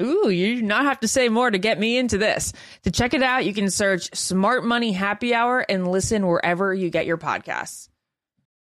Ooh, you do not have to say more to get me into this. To check it out, you can search Smart Money Happy Hour and listen wherever you get your podcasts.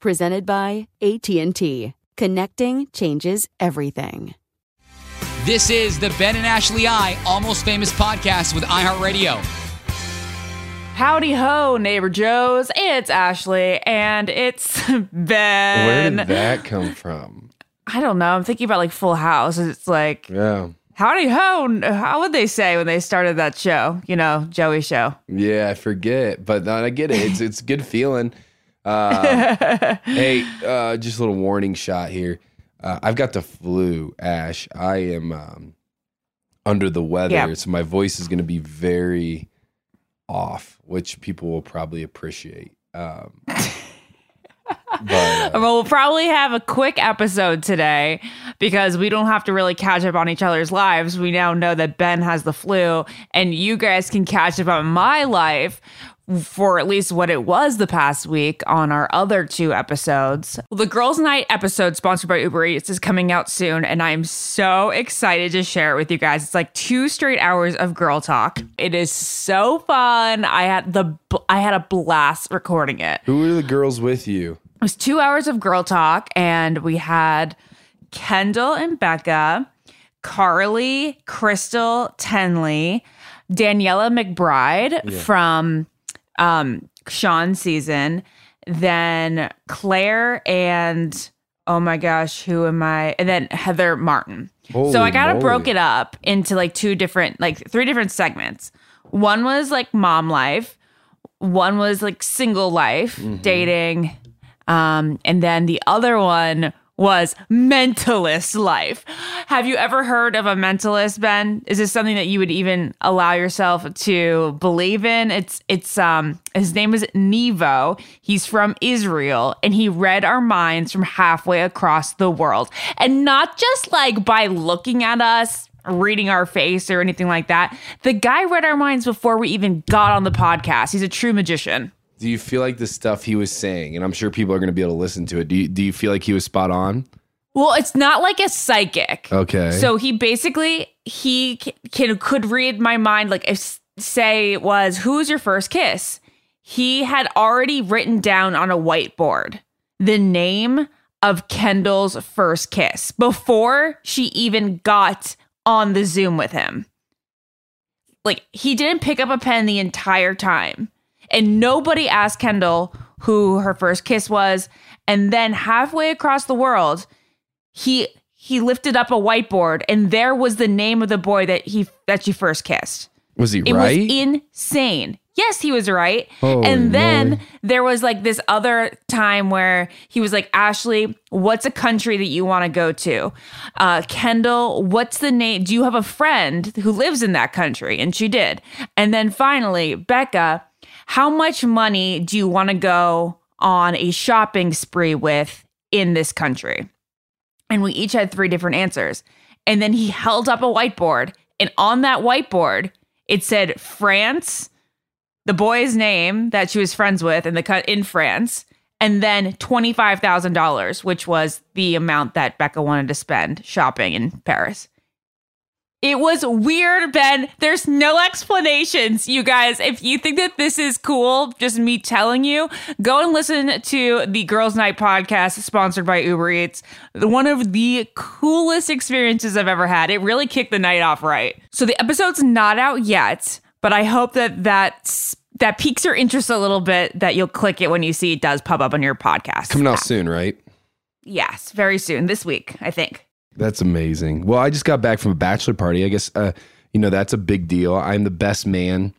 presented by AT&T. Connecting changes everything. This is the Ben and Ashley I Almost Famous podcast with iHeartRadio. Howdy ho, neighbor Joes. It's Ashley and it's Ben. Where did that come from? I don't know. I'm thinking about like Full House. It's like Yeah. Howdy ho. How would they say when they started that show? You know, Joey show. Yeah, I forget, but no, I get it. It's it's good feeling. Uh, hey, uh, just a little warning shot here. Uh, I've got the flu, Ash. I am um, under the weather, Yeah. so my voice is going to be very off, which people will probably appreciate. Um, but uh, Well, we'll probably have a quick episode today because we don't have to really catch up on each other's lives. We now know that Ben has the flu, and you guys can catch up on my life for at least what it was the past week on our other two episodes. Well, the Girls Night episode sponsored by Uber Eats is coming out soon, and I'm so excited to share it with you guys. It's like two straight hours of girl talk. It is so fun. I had the I had a blast recording it. who are the girls with you? It was two hours of girl talk, and we had Kendall and Becca, Carly, Crystal Tenley, Daniela McBride from um, Sean's season, then Claire and oh my gosh, who am I? And then Heather Martin. so I kind of broke it up into like two different, like three different segments. One was like mom life, one was like single life, Mm-hmm. dating, um, and then the other one was mentalist life. Have you ever heard of a mentalist, Ben? Is this something that you would even allow yourself to believe in? It's it's um his name is Nevo. He's from Israel and he read our minds from halfway across the world. And not just like by looking at us reading our face or anything like that. The guy read our minds before we even got on the podcast. He's a true magician. Do you feel like the stuff he was saying, and I'm sure people are going to be able to listen to it. Do you, do you feel like he was spot on? Well, it's not like a psychic. Okay. So he basically he can could read my mind. Like if say it was who's your first kiss, he had already written down on a whiteboard the name of Kendall's first kiss before she even got on the Zoom with him. Like he didn't pick up a pen the entire time. And nobody asked Kendall who her first kiss was. And then halfway across the world, he he lifted up a whiteboard and there was the name of the boy that he that she first kissed. was he It right? was insane. Yes, he was right. Holy and then moly. there was like this other time where he was like, Ashley, what's a country that you want to go to? Uh, Kendall, what's the name? Do you have a friend who lives in that country? And she did. And then finally, Becca, how much money do you want to go on a shopping spree with in this country? And we each had three different answers. And then he held up a whiteboard, and on that whiteboard, it said France, the boy's name that she was friends with in the cut in France, and then twenty five thousand dollars, which was the amount that Becca wanted to spend shopping in Paris. It was weird, Ben. There's no explanations, you guys. If you think that this is cool, just me telling you, go and listen to the Girls Night podcast sponsored by Uber Eats. One of the coolest experiences I've ever had. It really kicked the night off right. So the episode's not out yet, but I hope that that's that piques your interest a little bit that you'll click it when you see it does pop up on your podcast. Coming out soon, right? Yes, very soon this week, I think. That's amazing. Well, I just got back from a bachelor party. I guess uh, you know that's a big deal. I'm the best man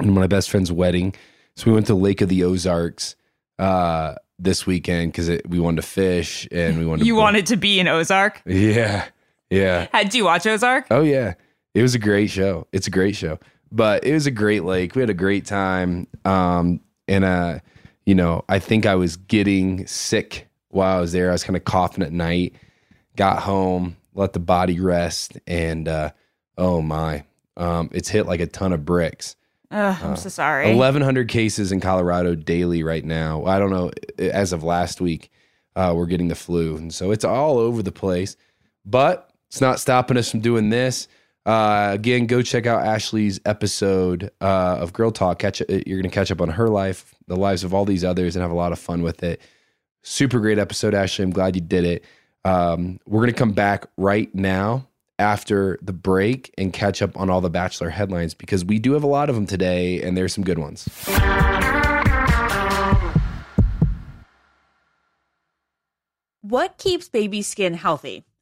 in my best friend's wedding, so we went to Lake of the Ozarks uh, this weekend because we wanted to fish and we wanted. You to wanted to be in Ozark? Yeah, yeah. Had you watch Ozark? Oh yeah, it was a great show. It's a great show, but it was a great lake. We had a great time. Um, and uh, you know, I think I was getting sick while I was there. I was kind of coughing at night. Got home, let the body rest, and uh, oh my, um, it's hit like a ton of bricks. Ugh, I'm so sorry. 1,100 cases in Colorado daily right now. I don't know. As of last week, uh, we're getting the flu, and so it's all over the place. But it's not stopping us from doing this. Uh, again, go check out Ashley's episode uh, of Girl Talk. Catch you're going to catch up on her life, the lives of all these others, and have a lot of fun with it. Super great episode, Ashley. I'm glad you did it. Um, we're going to come back right now after the break and catch up on all the Bachelor headlines because we do have a lot of them today, and there's some good ones. What keeps baby skin healthy?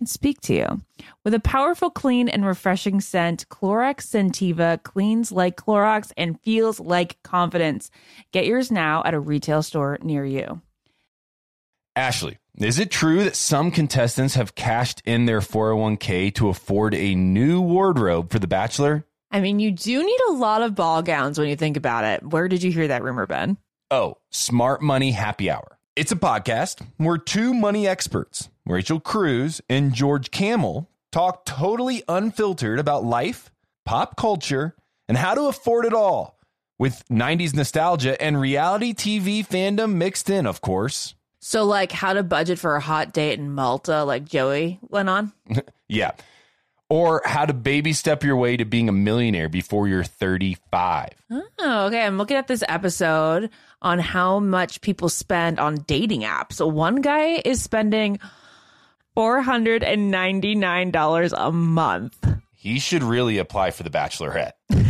can speak to you. With a powerful, clean, and refreshing scent, Clorox Scentiva cleans like Clorox and feels like confidence. Get yours now at a retail store near you. Ashley, is it true that some contestants have cashed in their 401k to afford a new wardrobe for The Bachelor? I mean, you do need a lot of ball gowns when you think about it. Where did you hear that rumor, Ben? Oh, Smart Money Happy Hour. It's a podcast where two money experts, Rachel Cruz and George Kamel, talk totally unfiltered about life, pop culture, and how to afford it all with 90s nostalgia and reality TV fandom mixed in, of course. So, like, how to budget for a hot date in Malta, like Joey went on? Yeah. Or how to baby step your way to being a millionaire before you're 35. Oh, okay. I'm looking at this episode on how much people spend on dating apps. So, one guy is spending $499 a month. He should really apply for the Bachelorette.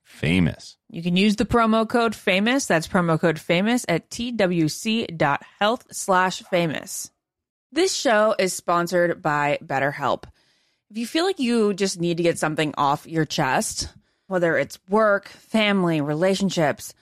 famous. You can use the promo code famous. That's promo code famous at twc.health slash famous. This show is sponsored by BetterHelp. If you feel like you just need to get something off your chest, whether it's work, family, relationships,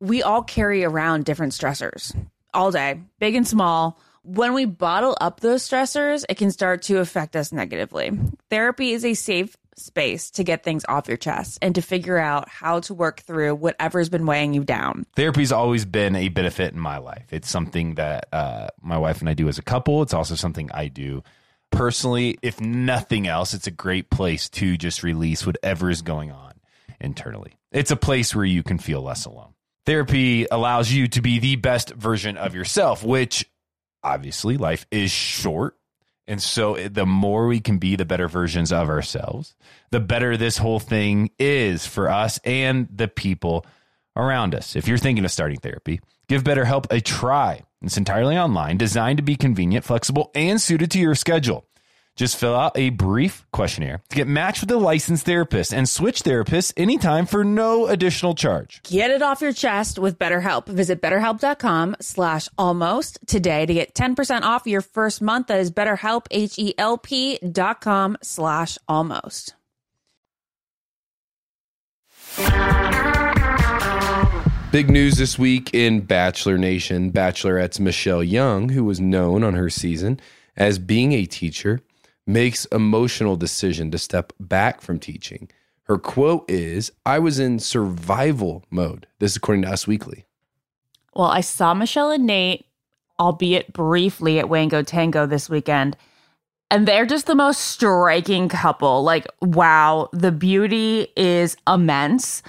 we all carry around different stressors all day, big and small. When we bottle up those stressors, it can start to affect us negatively. Therapy is a safe space to get things off your chest and to figure out how to work through whatever's been weighing you down. Therapy's always been a benefit in my life. It's something that uh, my wife and I do as a couple. It's also something I do personally. If nothing else, it's a great place to just release whatever is going on internally. It's a place where you can feel less alone. Therapy allows you to be the best version of yourself, which obviously life is short. And so eh, the more we can be the better versions of ourselves, the better this whole thing is for us and the people around us. If you're thinking of starting therapy, give BetterHelp a try. It's entirely online, designed to be convenient, flexible, and suited to your schedule. Just fill out a brief questionnaire to get matched with a licensed therapist and switch therapists anytime for no additional charge. Get it off your chest with BetterHelp. Visit betterhelp.com slash almost today to get 10% off your first month. That is betterhelp, H-E-L-P dot com slash almost. Big news this week in Bachelor Nation. Bachelorette's Michelle Young, who was known on her season as being a teacher, makes emotional decision to step back from teaching. Her quote is, I was in survival mode. This is according to Us Weekly. Well, I saw Michelle and Nate, albeit briefly, at Wango Tango this weekend. and they're just the most striking couple. Like, wow, the beauty is immense.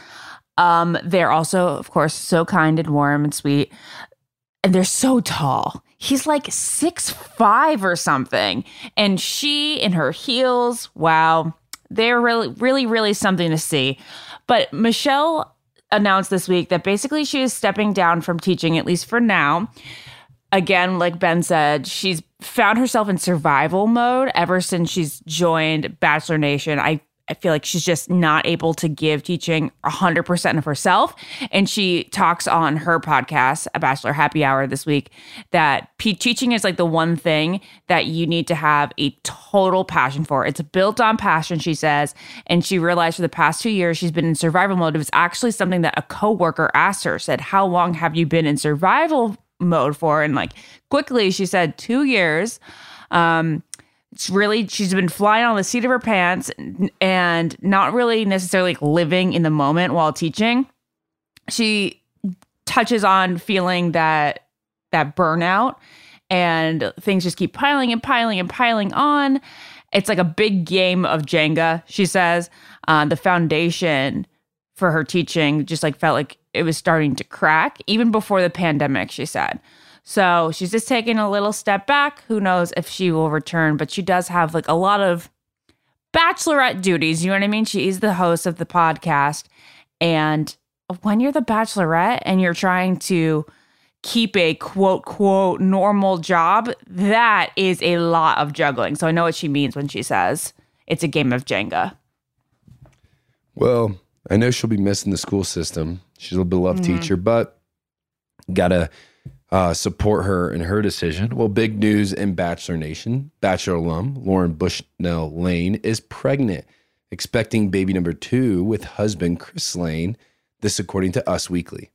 Um, they're also, of course, so kind and warm and sweet. And they're so tall. He's like six five or something. And she in her heels, wow, they're really, really, really something to see. But Michelle announced this week that basically she is stepping down from teaching, at least for now. Again, like Ben said, she's found herself in survival mode ever since she's joined Bachelor Nation. I I feel like she's just not able to give teaching 100% of herself. And she talks on her podcast, A Bachelor Happy Hour, this week, that p- teaching is like the one thing that you need to have a total passion for. It's built on passion, she says. And she realized for the past two years she's been in survival mode. It was actually something that a coworker asked her, said, How long have you been in survival mode for? And like quickly, she said, Two years. Um, it's really she's been flying on the seat of her pants and not really necessarily like living in the moment while teaching. She touches on feeling that that burnout and things just keep piling and piling and piling on. It's like a big game of jenga she says. Uh, the foundation for her teaching just like felt like it was starting to crack even before the pandemic she said so she's just taking a little step back. Who knows if she will return, but she does have like a lot of bachelorette duties. You know what I mean? She is the host of the podcast. And when you're the bachelorette and you're trying to keep a quote, quote, normal job, that is a lot of juggling. So I know what she means when she says it's a game of Jenga. Well, I know she'll be missing the school system. She's a beloved mm-hmm. teacher, but gotta uh, support her in her decision. Well, big news in Bachelor Nation. Bachelor alum Lauren Bushnell Lane is pregnant, expecting baby number two with husband Chris Lane. This, according to Us Weekly.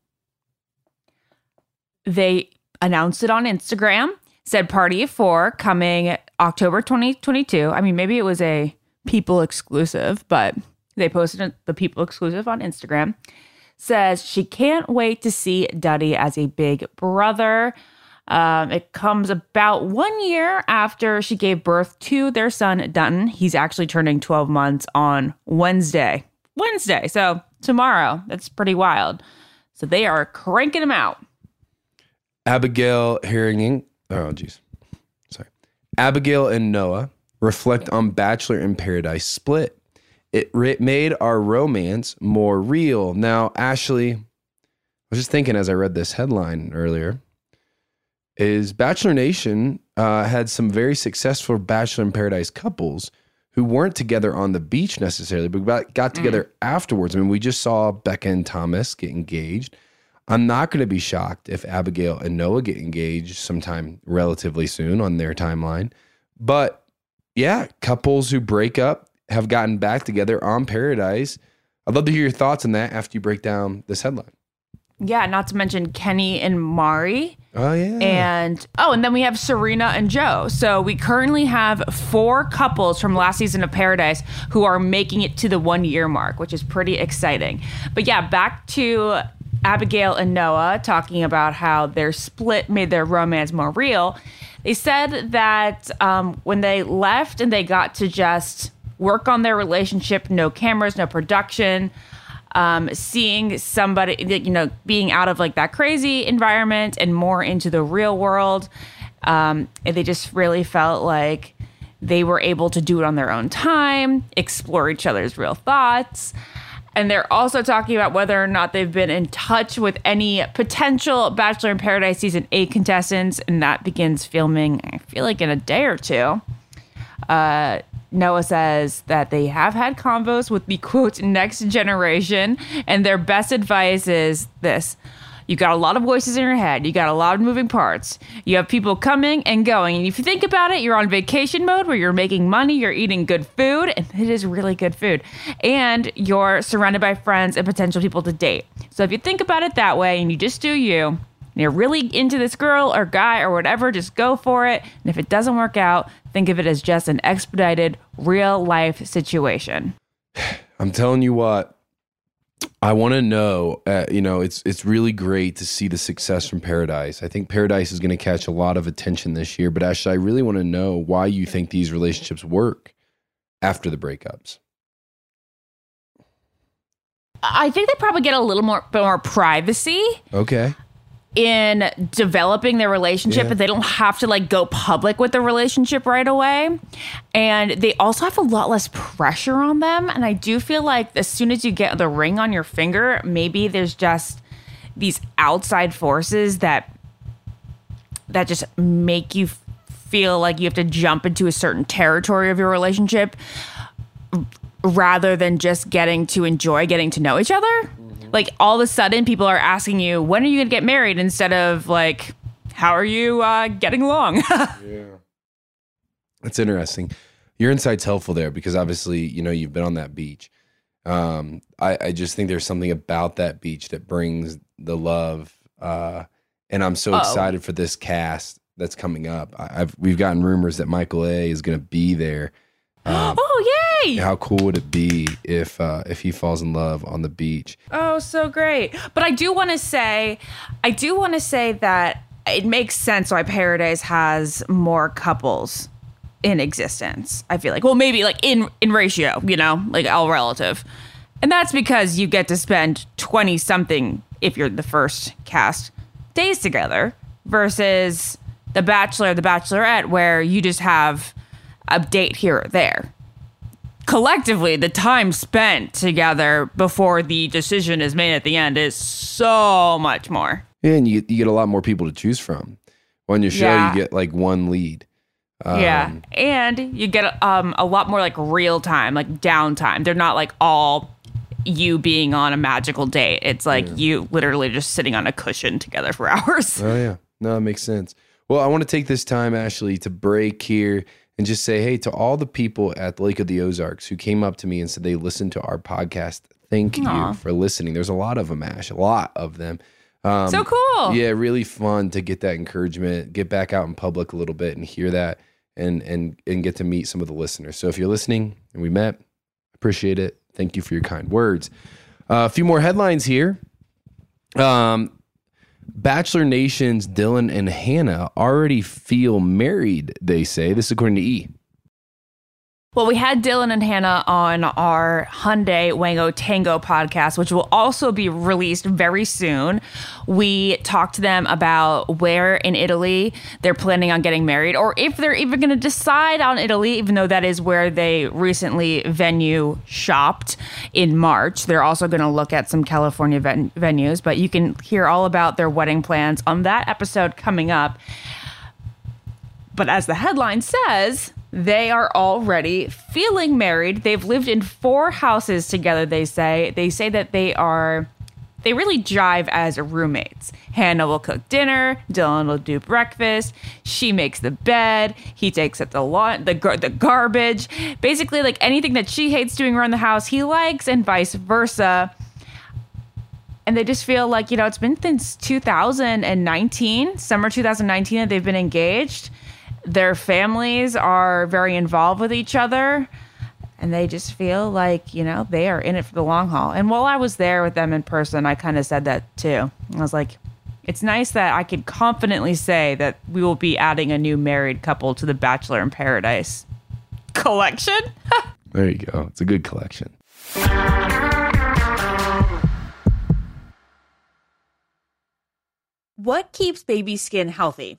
They announced it on Instagram, said party of four coming October 2022. I mean, maybe it was a people exclusive, but they posted the people exclusive on Instagram says she can't wait to see Duddy as a big brother. Um, it comes about one year after she gave birth to their son, Dutton. He's actually turning 12 months on Wednesday. Wednesday. So tomorrow. That's pretty wild. So they are cranking him out. Abigail Herringing. Oh, geez. Sorry. Abigail and Noah reflect on Bachelor in Paradise split. It re- made our romance more real. Now, Ashley, I was just thinking as I read this headline earlier, is Bachelor Nation uh, had some very successful Bachelor in Paradise couples who weren't together on the beach necessarily, but got together mm. afterwards. I mean, we just saw Becca and Thomas get engaged. I'm not going to be shocked if Abigail and Noah get engaged sometime relatively soon on their timeline. But yeah, couples who break up have gotten back together on Paradise. I'd love to hear your thoughts on that after you break down this headline. Yeah, not to mention Kenny and Mari. Oh yeah. And oh, and then we have Serena and Joe. So we currently have four couples from last season of Paradise who are making it to the 1 year mark, which is pretty exciting. But yeah, back to Abigail and Noah talking about how their split made their romance more real. They said that um, when they left and they got to just work on their relationship, no cameras, no production. Um, seeing somebody, you know, being out of like that crazy environment and more into the real world. Um, and they just really felt like they were able to do it on their own time, explore each other's real thoughts. And they're also talking about whether or not they've been in touch with any potential Bachelor in Paradise season eight contestants. And that begins filming, I feel like, in a day or two. Uh, Noah says that they have had convos with the quote next generation, and their best advice is this. You got a lot of voices in your head. You got a lot of moving parts. You have people coming and going. And if you think about it, you're on vacation mode where you're making money, you're eating good food, and it is really good food. And you're surrounded by friends and potential people to date. So if you think about it that way and you just do you, you're really into this girl or guy or whatever, just go for it. And if it doesn't work out, think of it as just an expedited real life situation. I'm telling you what, I want to know, uh, you know, it's it's really great to see the success from Paradise. I think Paradise is going to catch a lot of attention this year, but Ashley, I really want to know why you think these relationships work after the breakups. I think they probably get a little more more privacy Okay. In developing their relationship, Yeah. but they don't have to like go public with the relationship right away. And they also have a lot less pressure on them. And I do feel like as soon as you get the ring on your finger, maybe there's just these outside forces that that just make you feel like you have to jump into a certain territory of your relationship rather than just getting to enjoy getting to know each other. Like all of a sudden, people are asking you, when are you going to get married? Instead of like, how are you uh, getting along? Yeah. That's interesting. Your insight's helpful there because obviously, you know, you've been on that beach. Um, I, I just think there's something about that beach that brings the love. Uh, and I'm so Oh. excited for this cast that's coming up. I, I've we've gotten rumors that Michael A is going to be there. Um, oh, how cool would it be if uh, if he falls in love on the beach? Oh, so great. But I do want to say, I do want to say that it makes sense why Paradise has more couples in existence. I feel like, well, maybe like in in ratio, you know, like all relative, and that's because you get to spend twenty something if you're the first cast days together versus the Bachelor, the Bachelorette, where you just have a date here or there collectively the time spent together before the decision is made at the end is so much more and you you get a lot more people to choose from. On your show, Yeah. you get like one lead. Um, yeah and you get um a lot more like real time like downtime they're not like all you being on a magical date it's like you literally just sitting on a cushion together for hours Oh yeah, no, it makes sense. Well, I want to take this time, Ashley, to break here and just say, hey, to all the people at the Lake of the Ozarks who came up to me and said they listened to our podcast. Thank Aw. you for listening. There's a lot of them, Ash, a lot of them. Um, so cool Yeah, really fun to get that encouragement, get back out in public a little bit and hear that and and and get to meet some of the listeners. So if you're listening and we met, appreciate it. Thank you for your kind words. Uh, a few more headlines here. Um, Bachelor Nation's Dylan and Hannah already feel married, they say. This is according to E. Well, we had Dylan and Hannah on our Hyundai Wango Tango podcast, which will also be released very soon. We talked to them about where in Italy they're planning on getting married, or if they're even going to decide on Italy, even though that is where they recently venue shopped in March. They're also going to look at some California ven- venues, but you can hear all about their wedding plans on that episode coming up. But as the headline says, they are already feeling married. They've lived in four houses together, they say. They say that they are they really jive as roommates. Hannah will cook dinner, Dylan will do breakfast, she makes the bed, he takes out the lawn, the the garbage. Basically like anything that she hates doing around the house, he likes and vice versa and they just feel like you know it's been since 2019 summer 2019 that they've been engaged their families are very involved with each other and they just feel like you know they are in it for the long haul and while i was there with them in person i kind of said that too i was like it's nice that i could confidently say that we will be adding a new married couple to the bachelor in paradise collection There you go. It's a good collection. What keeps baby skin healthy?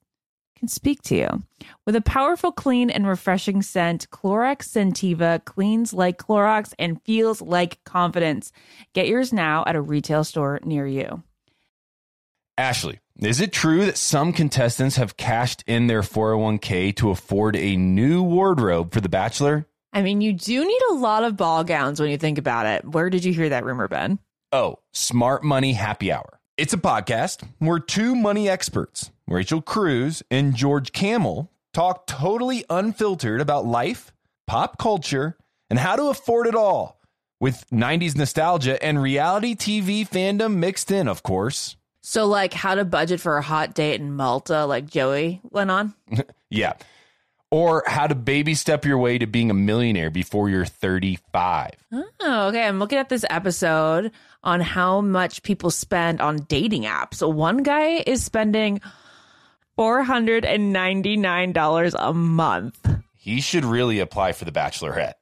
can speak to you. With a powerful, clean, and refreshing scent, Clorox Scentiva cleans like Clorox and feels like confidence. Get yours now at a retail store near you. Ashley, is it true that some contestants have cashed in their 401k to afford a new wardrobe for The Bachelor? I mean, you do need a lot of ball gowns when you think about it. Where did you hear that rumor, Ben? Oh, Smart Money Happy Hour. It's a podcast where two money experts, Rachel Cruz and George Kamel talk totally unfiltered about life, pop culture, and how to afford it all with 90s nostalgia and reality TV fandom mixed in, of course. So, like, how to budget for a hot date in Malta, like Joey went on? Yeah. Or how to baby step your way to being a millionaire before you're 35. Oh, okay. I'm looking at this episode on how much people spend on dating apps. So one guy is spending $499 a month. He should really apply for the Bachelorette.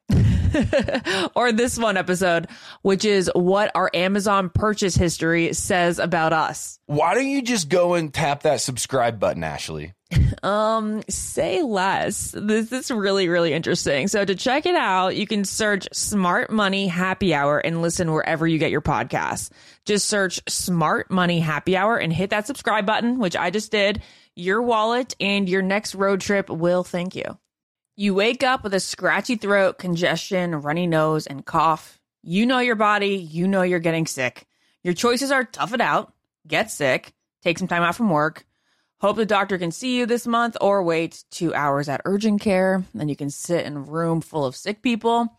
or this one episode, which is what our Amazon purchase history says about us. Why don't you just go and tap that subscribe button, Ashley? Um, say less. This is really, really interesting. So to check it out, you can search Smart Money Happy Hour and listen wherever you get your podcasts. Just search Smart Money Happy Hour and hit that subscribe button, which I just did. Your wallet and your next road trip will thank you. You wake up with a scratchy throat, congestion, runny nose, and cough. You know your body, you know you're getting sick. Your choices are tough it out, get sick, take some time out from work, hope the doctor can see you this month, or wait two hours at urgent care. Then you can sit in a room full of sick people.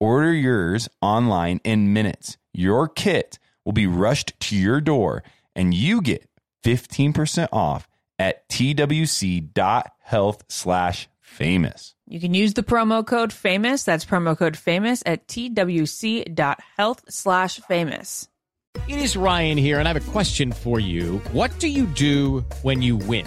Order yours online in minutes. Your kit will be rushed to your door and you get 15% off at twc.health slash famous. You can use the promo code famous. That's promo code famous at twc.health slash famous. It is Ryan here, and I have a question for you. What do you do when you win?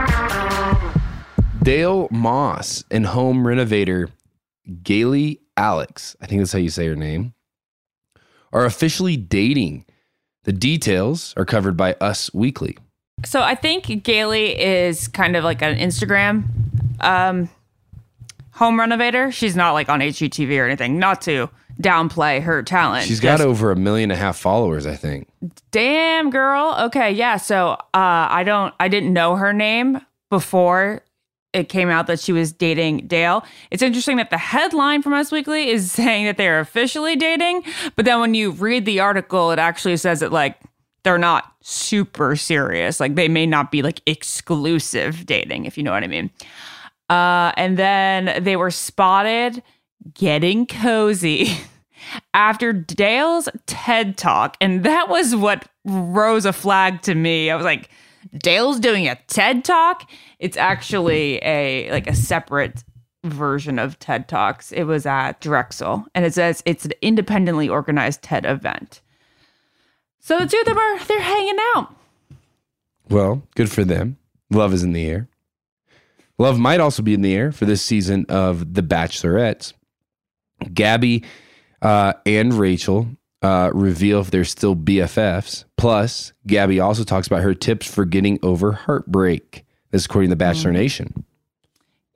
Dale Moss and home renovator Gailey Alex, I think that's how you say her name, are officially dating. The details are covered by Us Weekly. So I think Gailey is kind of like an Instagram um, home renovator. She's not like on HGTV or anything. Not to downplay her talent. She's got Just- over a million and a half followers, I think. Damn, girl. Okay, yeah. So uh, I don't, I didn't know her name before it came out that she was dating Dale. It's interesting that the headline from Us Weekly is saying that they're officially dating, but then when you read the article, it actually says that like they're not super serious. Like they may not be like exclusive dating, if you know what I mean. Uh, and then they were spotted getting cozy after Dale's TED talk. And that was what rose a flag to me. I was like, Dale's doing a TED talk. It's actually a like a separate version of TED Talks. It was at Drexel, and it says it's an independently organized TED event. So the two of them are they're hanging out. Well, good for them. Love is in the air. Love might also be in the air for this season of The Bachelorettes. Gabby uh, and Rachel uh, reveal if they're still BFFs. Plus, Gabby also talks about her tips for getting over heartbreak. This is according to The Bachelor Nation.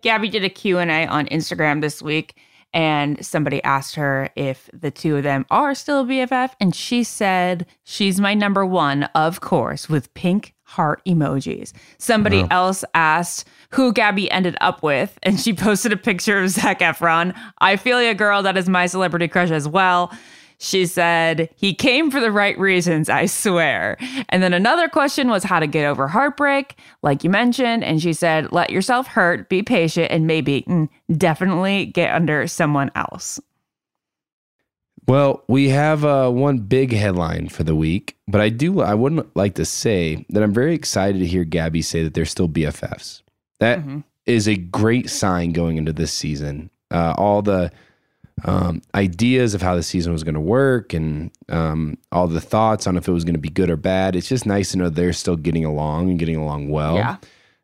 Gabby did a Q&A on Instagram this week and somebody asked her if the two of them are still BFF and she said she's my number 1 of course with pink heart emojis. Somebody Wow. else asked who Gabby ended up with and she posted a picture of Zac Efron. I feel ya girl that is my celebrity crush as well. She said, he came for the right reasons, I swear. And then another question was how to get over heartbreak, like you mentioned. And she said, let yourself hurt, be patient, and maybe mm, definitely get under someone else. Well, we have uh, one big headline for the week, but I do I wouldn't like to say that I'm very excited to hear Gabby say that they're still BFFs. That is a great sign going into this season. Uh, all the um, ideas of how the season was going to work and um, all the thoughts on if it was going to be good or bad. It's just nice to know they're still getting along and getting along well. Yeah.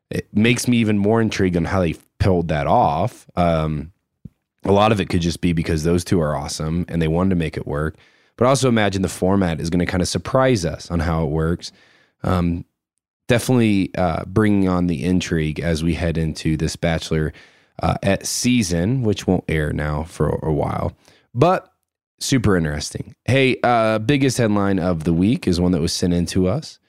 It makes me even more intrigued on how they pulled that off. Um, a lot of it could just be because those two are awesome and they wanted to make it work. But also imagine the format is going to kind of surprise us on how it works. Um, definitely uh, bringing on the intrigue as we head into this Bachelor uh, at season, which won't air now for a while, but super interesting. Hey, uh, biggest headline of the week is one that was sent in to us.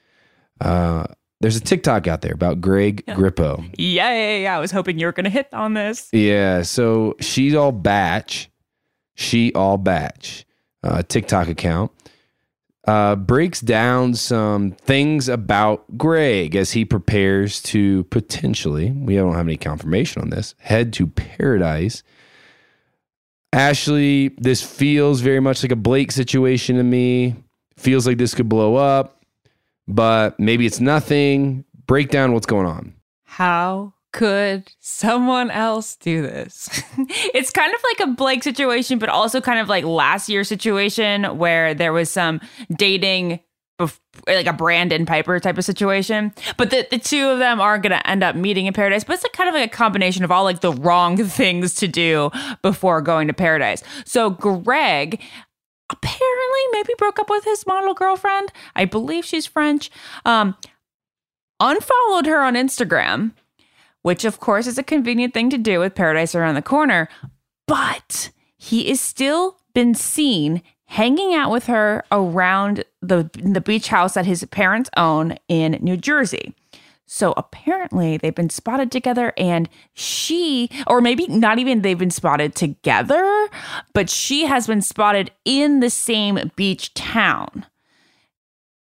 Uh, there's a TikTok out there about Greg Grippo. Yeah, yeah, yeah. I was hoping you were going to hit on this. Yeah, so she's all batch. She all batch. Uh, TikTok account uh, breaks down some things about Greg as he prepares to potentially, we don't have any confirmation on this, head to paradise. Ashley, this feels very much like a Blake situation to me. Feels like this could blow up, but maybe it's nothing. Break down what's going on. How could someone else do this? it's kind of like a Blake situation, but also kind of like last year's situation where there was some dating, bef- like a Brendan Pieper type of situation. But the, the two of them are going to end up meeting in paradise. But it's like kind of like a combination of all like the wrong things to do before going to paradise. So Greg apparently maybe broke up with his model girlfriend. I believe she's French. Um, unfollowed her on Instagram which of course is a convenient thing to do with paradise around the corner. But he is still been seen hanging out with her around the the beach house that his parents own in New Jersey. So apparently they've been spotted together and she or maybe not even they've been spotted together, but she has been spotted in the same beach town.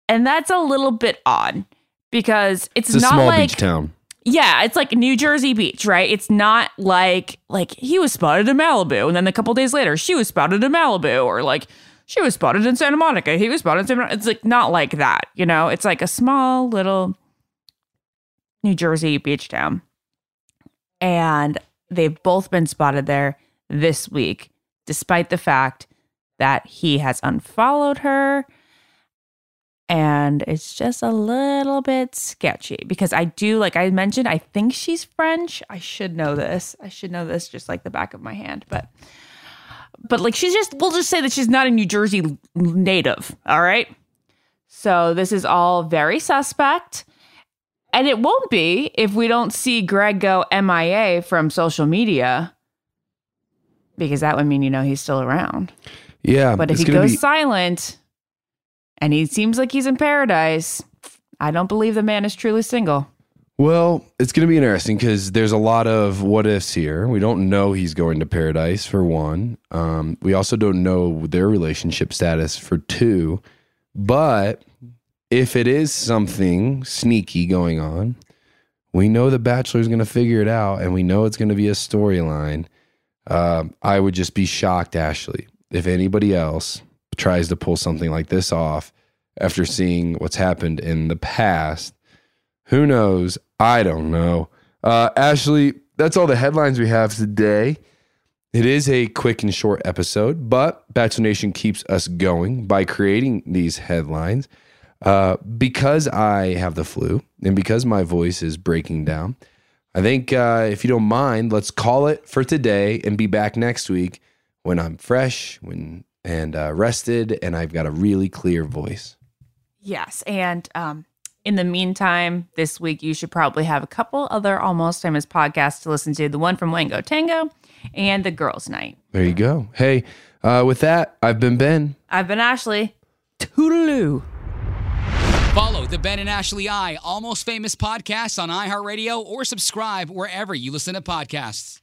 And that's a little bit odd because it's, It's a not small like beach town. Yeah, it's like New Jersey Beach, right? It's not like like he was spotted in Malibu, and then a couple days later she was spotted in Malibu, or like she was spotted in Santa Monica, he was spotted in Santa Monica. It's like not like that, you know. It's like a small little New Jersey beach town, and they've both been spotted there this week, despite the fact that he has unfollowed her and it's just a little bit sketchy because I do, like I mentioned, I think she's French. I should know this. I should know this just like the back of my hand, but but like she's just we'll just say that she's not a New Jersey native, all right? So this is all very suspect. And it won't be if we don't see Greg go MIA from social media because that would mean you know he's still around. Yeah, But if he goes be- silent and he seems like he's in paradise, I don't believe the man is truly single. Well, it's going to be interesting because there's a lot of what ifs here. We don't know he's going to paradise for one. Um, we also don't know their relationship status for two. But if it is something sneaky going on, we know the Bachelor's going to figure it out, and we know it's going to be a storyline. Um, I would just be shocked, Ashley, if anybody else tries to pull something like this off after seeing what's happened in the past. Who knows? I don't know. Uh, Ashley, that's all the headlines we have today. It is a quick and short episode, but Bachelor Nation keeps us going by creating these headlines. Uh, because I have the flu and because my voice is breaking down, I think uh, if you don't mind, let's call it for today and be back next week when I'm fresh, when and uh, rested, and I've got a really clear voice. Yes. And um, in the meantime, this week you should probably have a couple other almost famous podcasts to listen to the one from Wango Tango and the Girls Night. There you go. Hey, uh, with that, I've been Ben. I've been Ashley. Toodaloo. Follow the Ben and Ashley I Almost Famous podcast on iHeartRadio or subscribe wherever you listen to podcasts.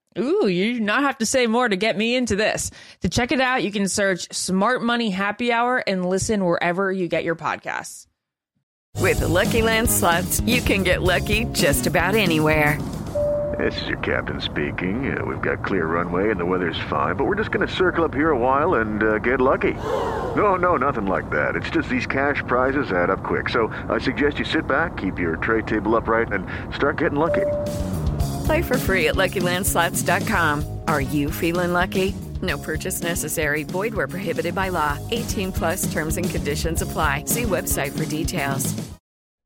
Ooh, you do not have to say more to get me into this. To check it out, you can search Smart Money Happy Hour and listen wherever you get your podcasts. With Lucky Land slots, you can get lucky just about anywhere. This is your captain speaking. Uh, we've got clear runway and the weather's fine, but we're just going to circle up here a while and uh, get lucky. No, no, nothing like that. It's just these cash prizes add up quick. So I suggest you sit back, keep your tray table upright, and start getting lucky. Play for free at LuckyLandSlots.com. Are you feeling lucky? No purchase necessary. Void where prohibited by law. 18 plus terms and conditions apply. See website for details.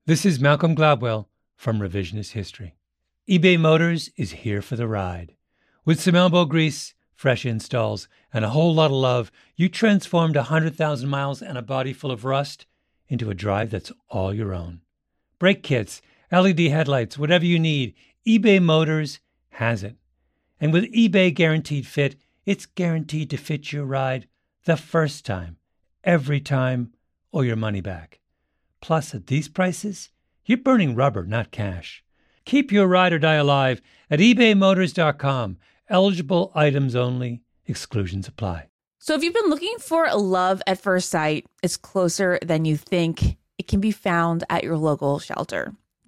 This is Malcolm Gladwell from Revisionist History. eBay Motors is here for the ride. With some elbow grease, fresh installs, and a whole lot of love, you transformed 100,000 miles and a body full of rust into a drive that's all your own. Brake kits, LED headlights, whatever you need, eBay Motors has it. And with eBay Guaranteed Fit, it's guaranteed to fit your ride the first time, every time, or your money back. Plus, at these prices, you're burning rubber, not cash. Keep your ride or die alive at ebaymotors.com. Eligible items only, exclusions apply. So, if you've been looking for love at first sight, it's closer than you think. It can be found at your local shelter.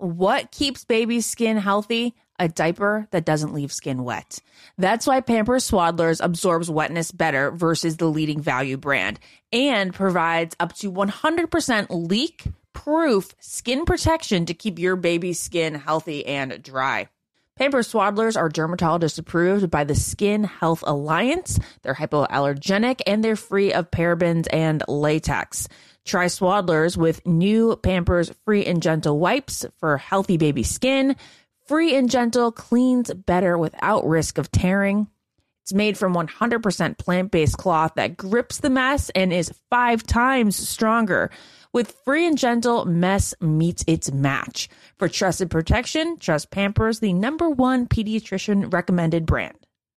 What keeps baby's skin healthy? A diaper that doesn't leave skin wet. That's why Pampers Swaddlers absorbs wetness better versus the leading value brand and provides up to 100% leak proof skin protection to keep your baby's skin healthy and dry. Pampers Swaddlers are dermatologist approved by the Skin Health Alliance. They're hypoallergenic and they're free of parabens and latex. Try Swaddlers with new Pampers Free and Gentle wipes for healthy baby skin. Free and Gentle cleans better without risk of tearing. It's made from 100% plant based cloth that grips the mess and is five times stronger. With Free and Gentle, mess meets its match. For trusted protection, trust Pampers, the number one pediatrician recommended brand.